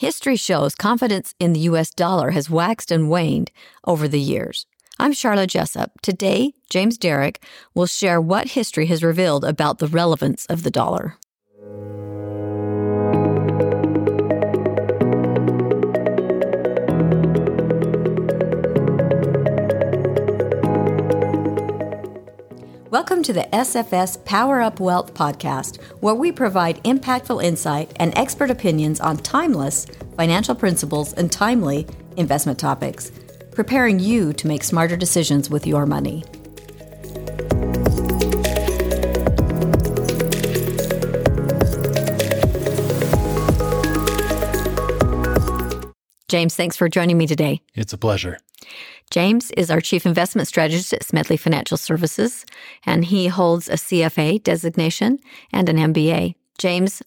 History shows confidence in the US dollar has waxed and waned over the years. I'm Sharla Jessop. Today, James Derrick will share what history has revealed about the relevance of the dollar. Welcome to the SFS Power Up Wealth podcast, where we provide impactful insight and expert opinions on timeless financial principles and timely investment topics, preparing you to make smarter decisions with your money. James, thanks for joining me today. It's a pleasure. James is our chief investment strategist at Smedley Financial Services, and he holds a CFA designation and an MBA. James,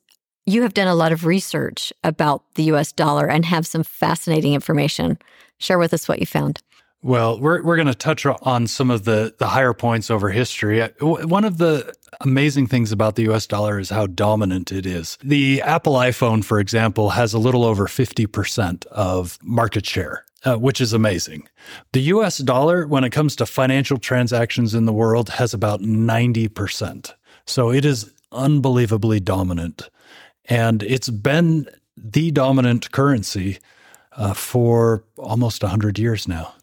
you have done a lot of research about the US dollar and have some fascinating information. Share with us what you found. Well, we're, we're going to touch on some of the, the higher points over history. Uh, one of the amazing things about the US dollar is how dominant it is. The Apple iPhone, for example, has a little over 50% of market share. Uh, which is amazing. The US dollar, when it comes to financial transactions in the world, has about 90%. So it is unbelievably dominant. And it's been the dominant currency uh, for almost 100 years now.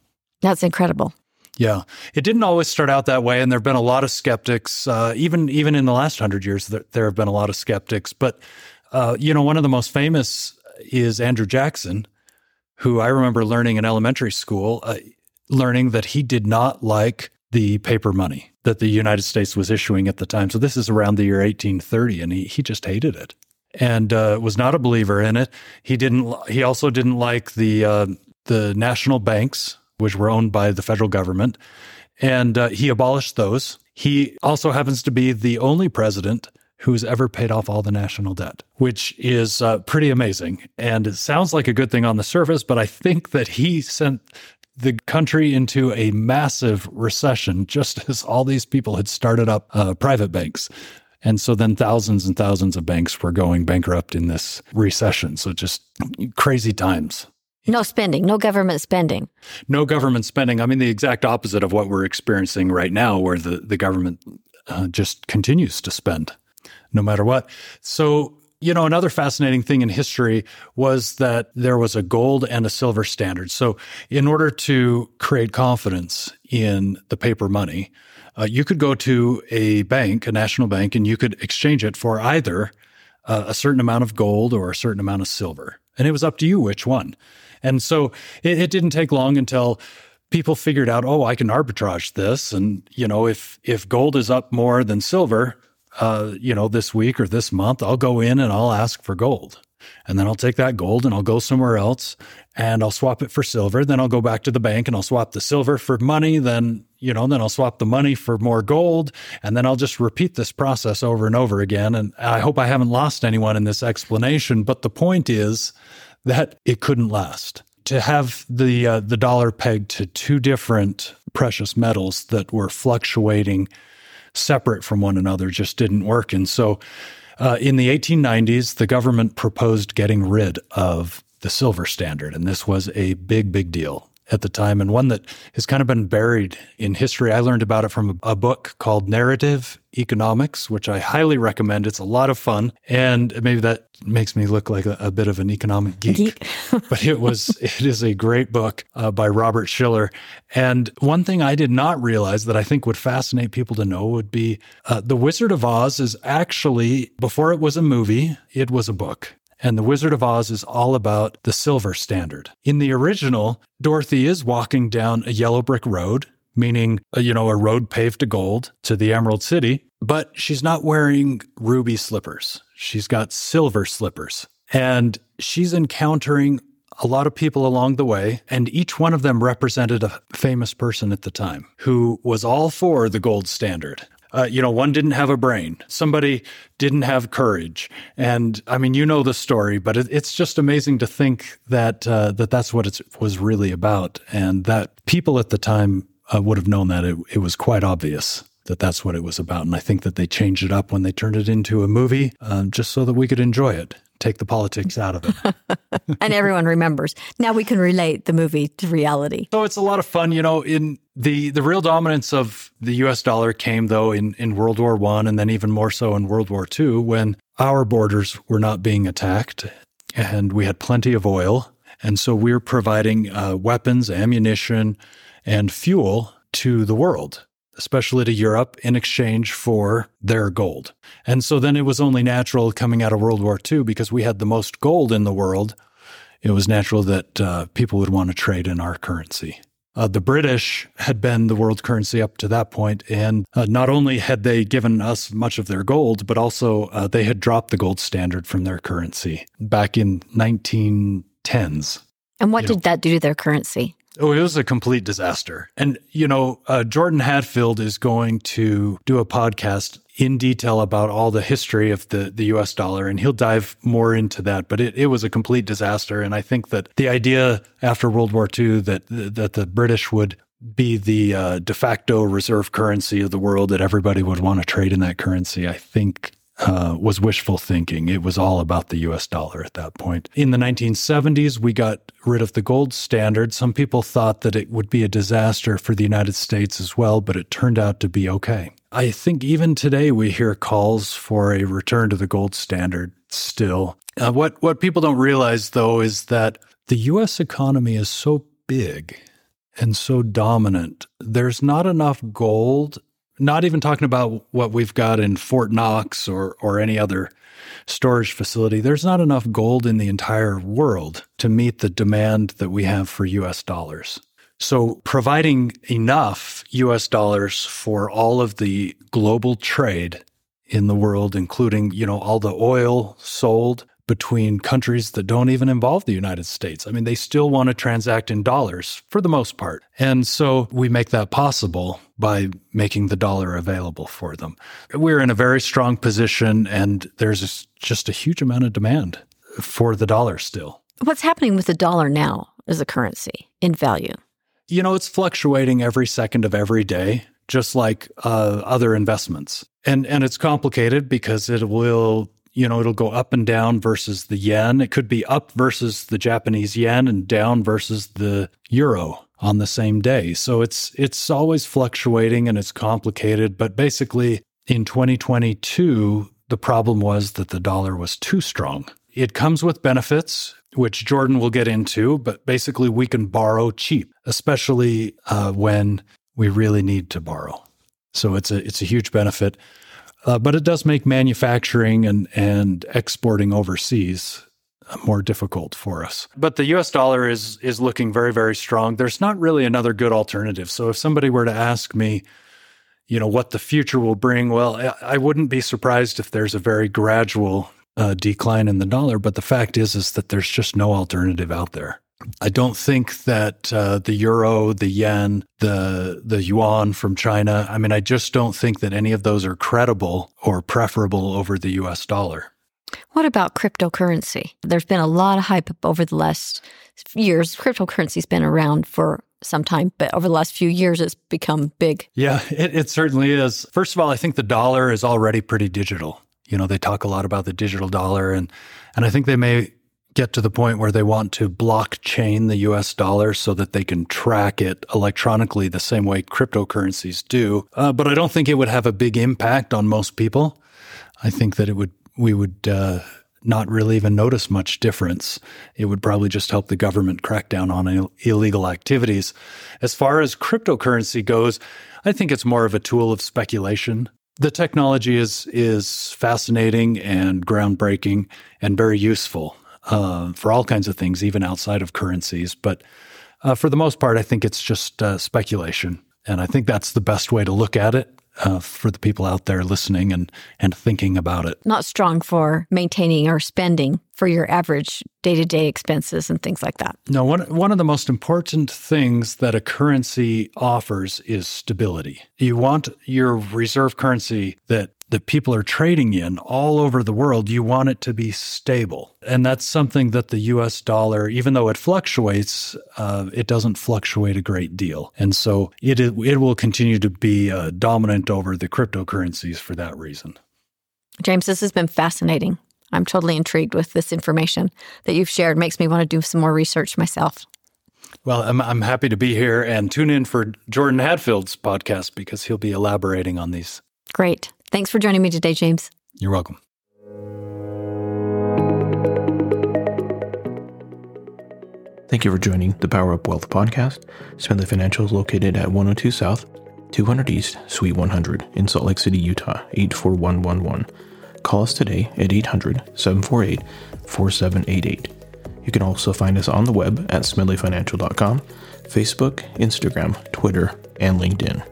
That's incredible. Yeah, it didn't always start out that way, and there have been a lot of skeptics. Uh, even even in the last hundred years, there, there, have been a lot of skeptics. But uh, you know, one of the most famous is Andrew Jackson, who I remember learning in elementary school, uh, learning that he did not like the paper money that the United States was issuing at the time. So this is around the year 1830, and he he just hated it and uh, was not a believer in it. He didn't. He also didn't like the uh, the national banks which were owned by the federal government. And uh, he abolished those. He also happens to be the only president who's ever paid off all the national debt, which is uh, pretty amazing. And it sounds like a good thing on the surface, but I think that he sent the country into a massive recession just as all these people had started up uh, private banks. And so then thousands and thousands of banks were going bankrupt in this recession. So just crazy times. No spending, no government spending. No government spending. I mean, the exact opposite of what we're experiencing right now, where the, the government uh, just continues to spend no matter what. So, you know, another fascinating thing in history was that there was a gold and a silver standard. So, in order to create confidence in the paper money, uh, you could go to a bank, a national bank, and you could exchange it for either uh, a certain amount of gold or a certain amount of silver. And it was up to you which one. And so it, it didn't take long until people figured out, oh, I can arbitrage this. And, you know, if, if gold is up more than silver, uh, you know, this week or this month, I'll go in and I'll ask for gold. And then I'll take that gold and I'll go somewhere else and I'll swap it for silver. Then I'll go back to the bank and I'll swap the silver for money. Then, you know, then I'll swap the money for more gold. And then I'll just repeat this process over and over again. And I hope I haven't lost anyone in this explanation. But the point is that it couldn't last. To have the uh, the dollar pegged to two different precious metals that were fluctuating separate from one another just didn't work. And so uh, in the 1890s, the government proposed getting rid of the silver standard. And this was a big, big deal at the time and one that has kind of been buried in history. I learned about it from a, book called Narrative Economics, which I highly recommend. It's a lot of fun. And maybe that makes me look like a, a bit of an economic geek, geek. but it was, it is a great book uh, by Robert Shiller. And one thing I did not realize that I think would fascinate people to know would be uh, The Wizard of Oz is actually, before it was a movie, it was a book. And The Wizard of Oz is all about the silver standard. In the original, Dorothy is walking down a yellow brick road, meaning, uh, you know, a road paved to gold to the Emerald City, but she's not wearing ruby slippers. She's got silver slippers. And she's encountering a lot of people along the way, and each one of them represented a famous person at the time who was all for the gold standard uh, you know, one didn't have a brain, somebody didn't have courage, and I mean, you know the story, but it, it's just amazing to think that uh, that that's what it was really about, and that people at the time uh, would have known that it, it was quite obvious that that's what it was about, and I think that they changed it up when they turned it into a movie, um, just so that we could enjoy it take the politics out of it. and everyone remembers. Now we can relate the movie to reality. So it's a lot of fun, you know, in the the real dominance of the US dollar came though in in World War 1 and then even more so in World War 2 when our borders were not being attacked and we had plenty of oil and so we we're providing uh, weapons, ammunition and fuel to the world especially to Europe, in exchange for their gold. And so then it was only natural coming out of World War II because we had the most gold in the world. It was natural that uh, people would want to trade in our currency. Uh, the British had been the world currency up to that point, and uh, not only had they given us much of their gold, but also uh, they had dropped the gold standard from their currency back in 1910s. And what you did know. that do to their currency? Oh, it was a complete disaster. And, you know, uh, Jordan Hadfield is going to do a podcast in detail about all the history of the, the US dollar, and he'll dive more into that. But it, it was a complete disaster. And I think that the idea after World War II that, that the British would be the uh, de facto reserve currency of the world, that everybody would want to trade in that currency, I think uh, was wishful thinking. It was all about the US dollar at that point. In the 1970s, we got rid of the gold standard. Some people thought that it would be a disaster for the United States as well, but it turned out to be okay. I think even today we hear calls for a return to the gold standard still. Uh, what, what people don't realize, though, is that the US economy is so big and so dominant. There's not enough gold not even talking about what we've got in Fort Knox or or any other storage facility. There's not enough gold in the entire world to meet the demand that we have for US dollars. So providing enough US dollars for all of the global trade in the world including, you know, all the oil sold between countries that don't even involve the United States. I mean, they still want to transact in dollars for the most part. And so we make that possible by making the dollar available for them. We're in a very strong position, and there's just a huge amount of demand for the dollar still. What's happening with the dollar now as a currency in value? You know, it's fluctuating every second of every day, just like uh, other investments. And, and it's complicated because it will you know, it'll go up and down versus the yen. It could be up versus the Japanese yen and down versus the euro on the same day. So it's it's always fluctuating and it's complicated, but basically in 2022 the problem was that the dollar was too strong. It comes with benefits which Jordan will get into, but basically we can borrow cheap, especially uh, when we really need to borrow. So it's a it's a huge benefit. Uh, but it does make manufacturing and, and exporting overseas uh, more difficult for us. But the US dollar is is looking very very strong. There's not really another good alternative. So if somebody were to ask me, you know, what the future will bring, well, I, I wouldn't be surprised if there's a very gradual uh, decline in the dollar, but the fact is is that there's just no alternative out there. I don't think that uh, the euro, the yen, the the yuan from China. I mean, I just don't think that any of those are credible or preferable over the U.S. dollar. What about cryptocurrency? There's been a lot of hype over the last years. Cryptocurrency's been around for some time, but over the last few years, it's become big. Yeah, it, it certainly is. First of all, I think the dollar is already pretty digital. You know, they talk a lot about the digital dollar, and and I think they may get to the point where they want to blockchain the US dollar so that they can track it electronically the same way cryptocurrencies do. Uh, but I don't think it would have a big impact on most people. I think that it would, we would, uh, not really even notice much difference. It would probably just help the government crack down on Ill- illegal activities. As far as cryptocurrency goes, I think it's more of a tool of speculation. The technology is is fascinating and groundbreaking and very useful uh, for all kinds of things, even outside of currencies. But uh, for the most part, I think it's just uh, speculation. And I think that's the best way to look at it uh, for the people out there listening and, and thinking about it. Not strong for maintaining or spending for your average day to day expenses and things like that. No, one, one of the most important things that a currency offers is stability. You want your reserve currency that that people are trading in all over the world, you want it to be stable. And that's something that the US dollar, even though it fluctuates, uh, it doesn't fluctuate a great deal. And so it, it will continue to be uh, dominant over the cryptocurrencies for that reason. James, this has been fascinating. I'm totally intrigued with this information that you've shared. Makes me want to do some more research myself. Well, I'm, I'm happy to be here and tune in for Jordan Hadfield's podcast because he'll be elaborating on these. Great. Thanks for joining me today, James. You're welcome. Thank you for joining the Power Up Wealth podcast. Smedley Financial is located at 102 South, 200 East, Suite 100 in Salt Lake City, Utah, 84111. Call us today at 800 748 4788. You can also find us on the web at smedleyfinancial.com, Facebook, Instagram, Twitter, and LinkedIn.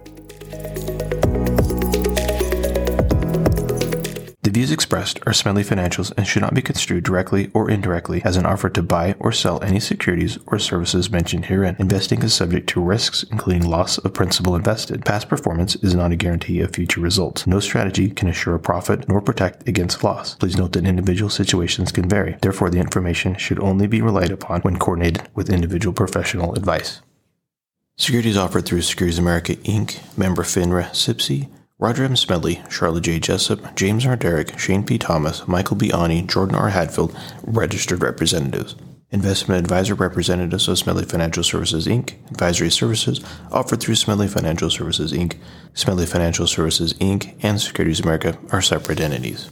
Views expressed are Smedley Financials and should not be construed directly or indirectly as an offer to buy or sell any securities or services mentioned herein. Investing is subject to risks, including loss of principal invested. Past performance is not a guarantee of future results. No strategy can assure a profit nor protect against loss. Please note that individual situations can vary. Therefore, the information should only be relied upon when coordinated with individual professional advice. Securities offered through Securities America Inc., member FINRA, SIPC, Roger M. Smedley, Sharla J. Jessop, James R. Derrick, Shane P. Thomas, Michael B. Ani, Jordan R. Hadfield, registered representatives. Investment advisor representatives of Smedley Financial Services Inc. Advisory services offered through Smedley Financial Services Inc. Smedley Financial Services Inc. and Securities America are separate entities.